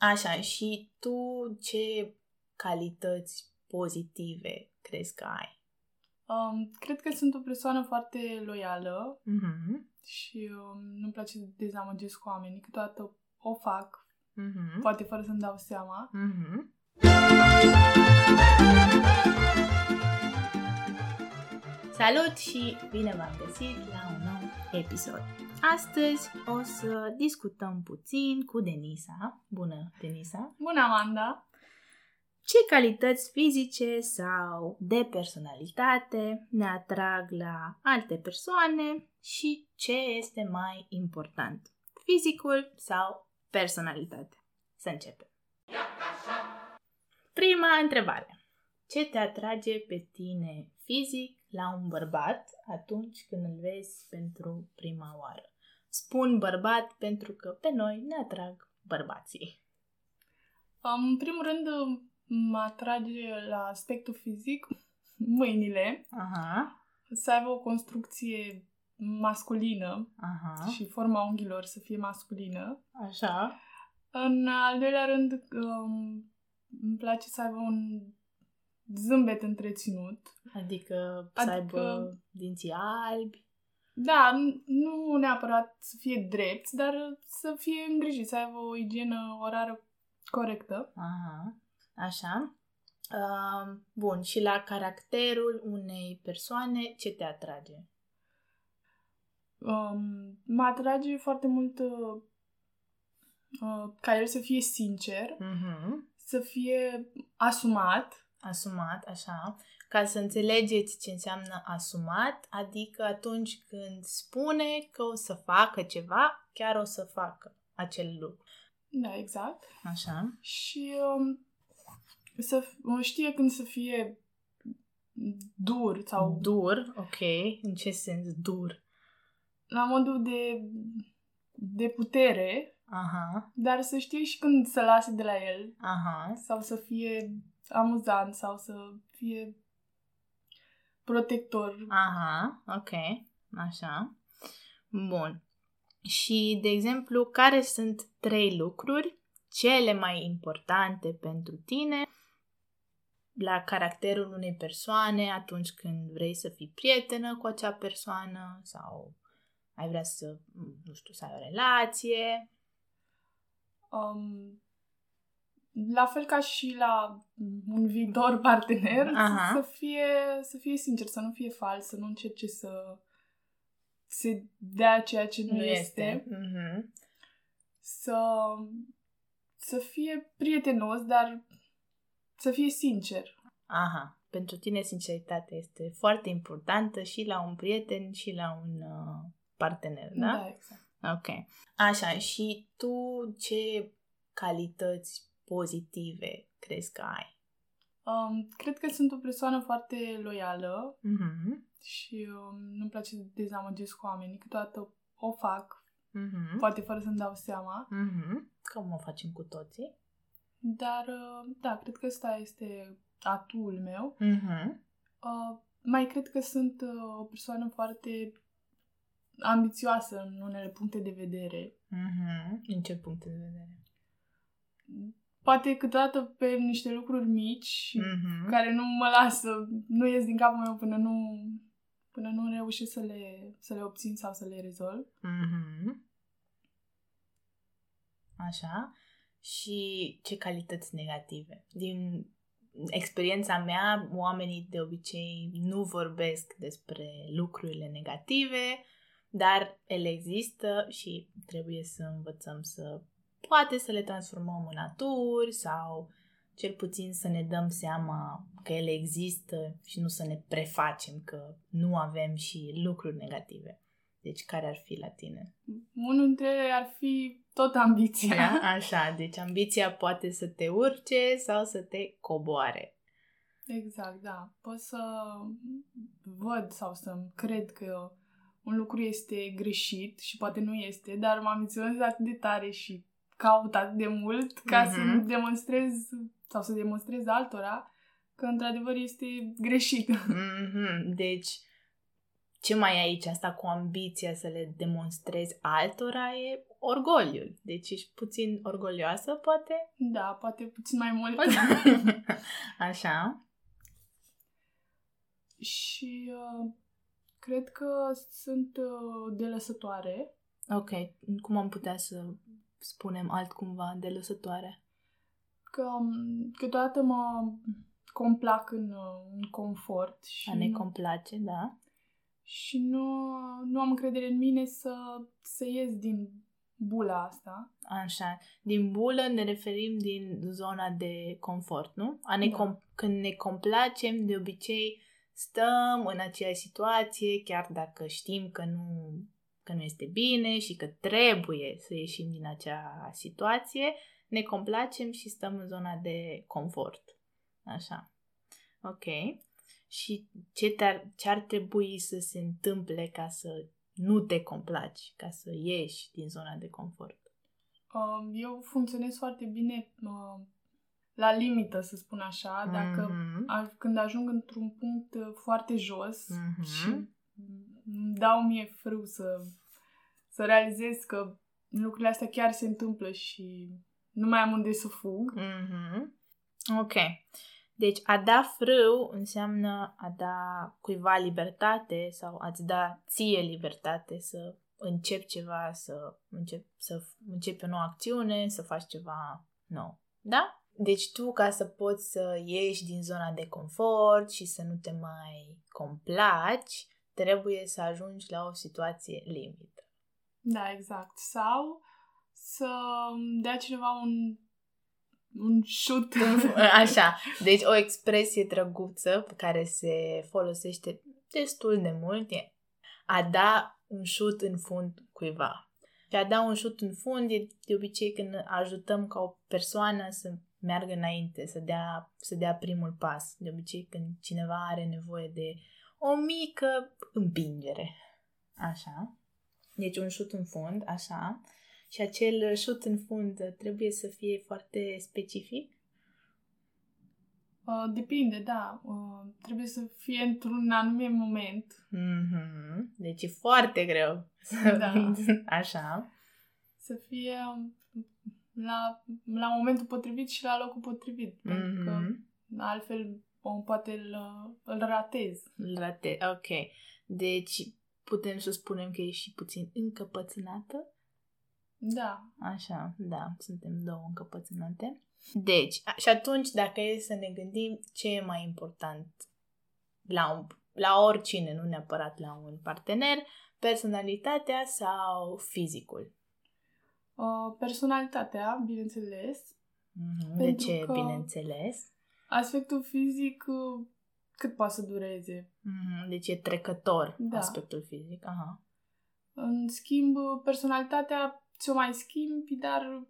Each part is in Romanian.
Așa, și tu ce calități pozitive crezi că ai? Um, cred că sunt o persoană foarte loială Mm-hmm. și um, nu-mi place să dezamăgesc oamenii. Câteodată o fac, Mm-hmm. poate fără să-mi dau seama. Mm-hmm. Salut și bine v-am găsit la un nou episod. Astăzi o să discutăm puțin cu Denisa. Bună, Denisa! Bună, Amanda! Ce calități fizice sau de personalitate ne atrag la alte persoane și ce este mai important, fizicul sau personalitatea? Să începem. Prima întrebare. Ce te atrage pe tine fizic la un bărbat atunci când îl vezi pentru prima oară? Spun bărbat pentru că pe noi ne atrag bărbații. Um, în primul rând, mă atrage la aspectul fizic mâinile, Aha, să aibă o construcție masculină aha, și forma unghiilor să fie masculină. așa. În al doilea rând, um, îmi place să aibă un zâmbet întreținut. Adică să Adică- aibă dinții albi. Da, n- nu neapărat să fie drept, dar să fie îngrijit, să aibă o igienă orară corectă. Aha, așa. Uh, bun, și la caracterul unei persoane, ce te atrage? Um, mă atrage foarte mult uh, uh, ca el să fie sincer, Mhm. să fie asumat. Asumat, așa. Ca să înțelegeți ce înseamnă asumat, adică atunci când spune că o să facă ceva, chiar o să facă acel lucru. Da, exact. Așa. Și um, să f- știe când să fie dur sau Dur, ok. În ce sens dur? la modul de, de putere, Aha, dar să știe și când să lase de la el aha. sau să fie amuzant sau să fie protector. Aha, ok, așa. Bun. Și, de exemplu, care sunt trei lucruri cele mai importante pentru tine la caracterul unei persoane atunci când vrei să fii prietenă cu acea persoană sau ai vrea să, nu știu, să ai o relație? Um, la fel ca și la un viitor partener, Aha. să fie, să fie sincer, să nu fie fals, să nu încerce să se dea ceea ce nu, este. Mhm. Să, să fie prietenos, dar să fie sincer. Aha. Pentru tine sinceritatea este foarte importantă și la un prieten și la un uh, partener, da? da exact. Ok. Așa, și tu ce calități pozitive crezi că ai? Um, cred că sunt o persoană foarte loială Mhm. și um, nu-mi place să dezamăgesc oamenii. Câteodată o fac, Mhm. poate fără să-mi dau seama. Mhm. Cum o facem cu toții? Dar, uh, da, cred că ăsta este atul meu. Mhm. Uh, mai cred că sunt uh, o persoană foarte ambițioasă în unele puncte de vedere. Mhm. În ce punct de vedere? Poate câteodată pe niște lucruri mici Mhm. care nu mă lasă, nu ies din capul meu până nu, până nu reușesc să le, să le obțin sau să le rezolv. Mhm. Așa. Și ce calități negative? Din experiența mea, oamenii de obicei nu vorbesc despre lucrurile negative, dar ele există și trebuie să învățăm să poate să le transformăm în aturi sau cel puțin să ne dăm seama că ele există și nu să ne prefacem că nu avem și lucruri negative. Deci care ar fi la tine? Unul dintre ele ar fi tot ambiția. Așa, deci ambiția poate să te urce sau să te coboare. Exact, da. Pot să văd sau să cred că un lucru este greșit și poate nu este, dar mă ambiționez atât de tare și caut atât de mult ca Mhm. să demonstrez sau să demonstrez altora că într-adevăr este greșit. Mhm, Deci ce mai e aici, asta cu ambiția să le demonstrezi altora e orgoliul. Deci ești puțin orgolioasă, poate? Da, poate puțin mai mult. Așa. Și uh, cred că sunt uh, delăsătoare. Ok. Cum am putea să spunem altcumva delăsătoare? Că um, câteodată mă complac în, uh, în confort. Și A ne complace, da. și nu, nu am încredere în mine să, să ies din bula asta. Așa. Din bulă ne referim din zona de confort, nu? A ne Da. com- când ne complacem, de obicei stăm în aceeași situație, chiar dacă știm că nu, că nu este bine și că trebuie să ieșim din acea situație, ne complacem și stăm în zona de confort. Așa. Ok. Și ce, te-ar, ce ar trebui să se întâmple ca să nu te complaci, ca să ieși din zona de confort? Um, Eu funcționez foarte bine uh, la limită, să spun așa, dacă Mhm. a- când ajung într-un punct uh, foarte jos Mhm. și îmi dau mie frâu să, să realizez că lucrurile astea chiar se întâmplă și nu mai am unde să fug. Mhm. Ok. Deci a da frâu înseamnă a da cuiva libertate sau a-ți da ție libertate să începi ceva, să, încep, să începi o nouă acțiune, să faci ceva nou. Da? Deci tu, ca să poți să ieși din zona de confort și să nu te mai complaci, trebuie să ajungi la o situație limită. Da, exact. Sau să îmi dea cineva un, un șut. Așa, deci o expresie drăguță pe care se folosește destul de mult e a da un șut în fund cuiva. Și a da un șut în fund e de obicei când ajutăm ca o persoană să meargă înainte, să dea, să dea primul pas. De obicei când cineva are nevoie de o mică împingere. Așa. Deci un șut în fund, așa. Și acel șut în fund trebuie să fie foarte specific. Uh, depinde, da. Uh, trebuie să fie într-un anume moment. Mhm. Deci e foarte greu. Da. Așa. Să fie um, la, la momentul potrivit și la locul potrivit. Pentru că Mhm. altfel om poate îl, îl ratez. Rate. Ok. Deci putem să spunem că ești și puțin încăpățânată. Da. Așa, da, suntem două încăpățânate. Deci, a- și atunci, dacă e să ne gândim ce e mai important la, un, la oricine, nu neapărat la un partener, personalitatea sau fizicul? Uh, personalitatea, bineînțeles. Mhm. De Pentru ce, că- bineînțeles? Aspectul fizic, uh, cât poate să dureze? Mhm. Deci e trecător Da. aspectul fizic. Aha. În schimb, personalitatea ți-o mai schimbi, dar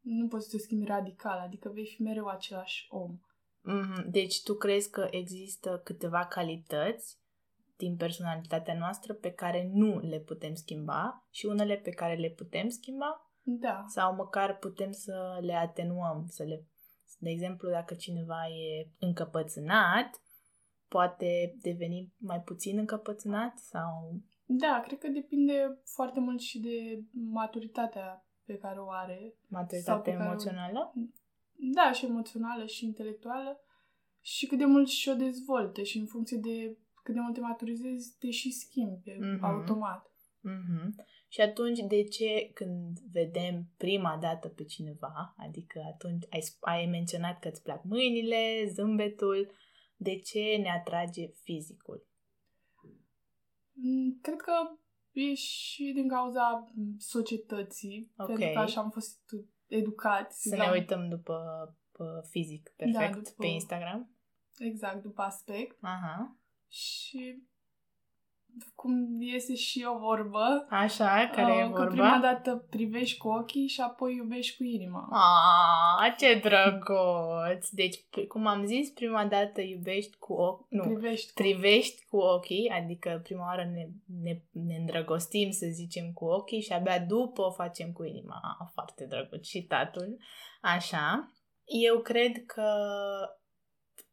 nu poți să te schimbi radical, adică vei fi mereu același om. Mhm. Deci tu crezi că există câteva calități din personalitatea noastră pe care nu le putem schimba și unele pe care le putem schimba Da, sau măcar putem să le atenuăm, să le de exemplu, dacă cineva e încăpățânat, poate deveni mai puțin încăpățânat sau da, cred că depinde foarte mult și de maturitatea pe care o are. Sau maturitate pe care o- emoțională? Da, și emoțională și intelectuală și cât de mult și-o dezvolte și în funcție de cât de mult te maturizezi, te și schimbi Mhm. automat. Mhm. Și atunci, de ce când vedem prima dată pe cineva, adică atunci ai, sp- ai menționat că îți plac mâinile, zâmbetul, de ce ne atrage fizicul? Mm, Cred că e și din cauza mm, societății, Ok. pentru că așa am fost educați. Să la- ne uităm după, după fizic perfect după- pe Instagram? Exact, după aspect. Aha. Și cum iese și o vorbă, Așa, care e uh, vorba? că prima dată privești cu ochii și apoi iubești cu inima. Ah, ce drăguț! Deci, p- cum am zis, prima dată iubești cu ochi, nu, Privești cu privești cu ochii, adică prima oară ne, ne, ne îndrăgostim, să zicem, cu ochii și abia după o facem cu inima. Ah, foarte drăguț și tatul. Așa. Eu cred că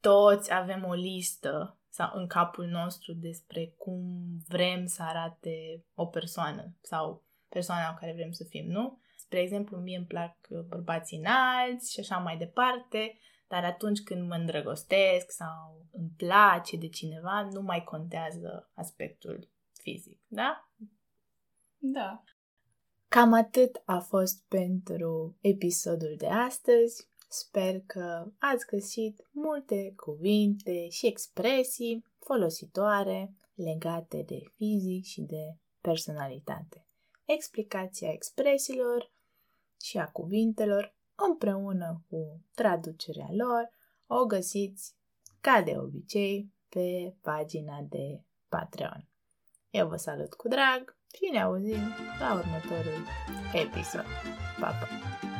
toți avem o listă sau în capul nostru despre cum vrem să arate o persoană sau persoana cu care vrem să fim, nu? Spre exemplu, mie îmi plac bărbații înalți și așa mai departe, dar atunci când mă îndrăgostesc sau îmi place de cineva, nu mai contează aspectul fizic, da? Da. Cam atât a fost pentru episodul de astăzi. Sper că ați găsit multe cuvinte și expresii folositoare legate de fizic și de personalitate. Explicația expresiilor și a cuvintelor împreună cu traducerea lor o găsiți ca de obicei pe pagina de Patreon. Eu vă salut cu drag și ne auzim la următorul episod. Pa, pa!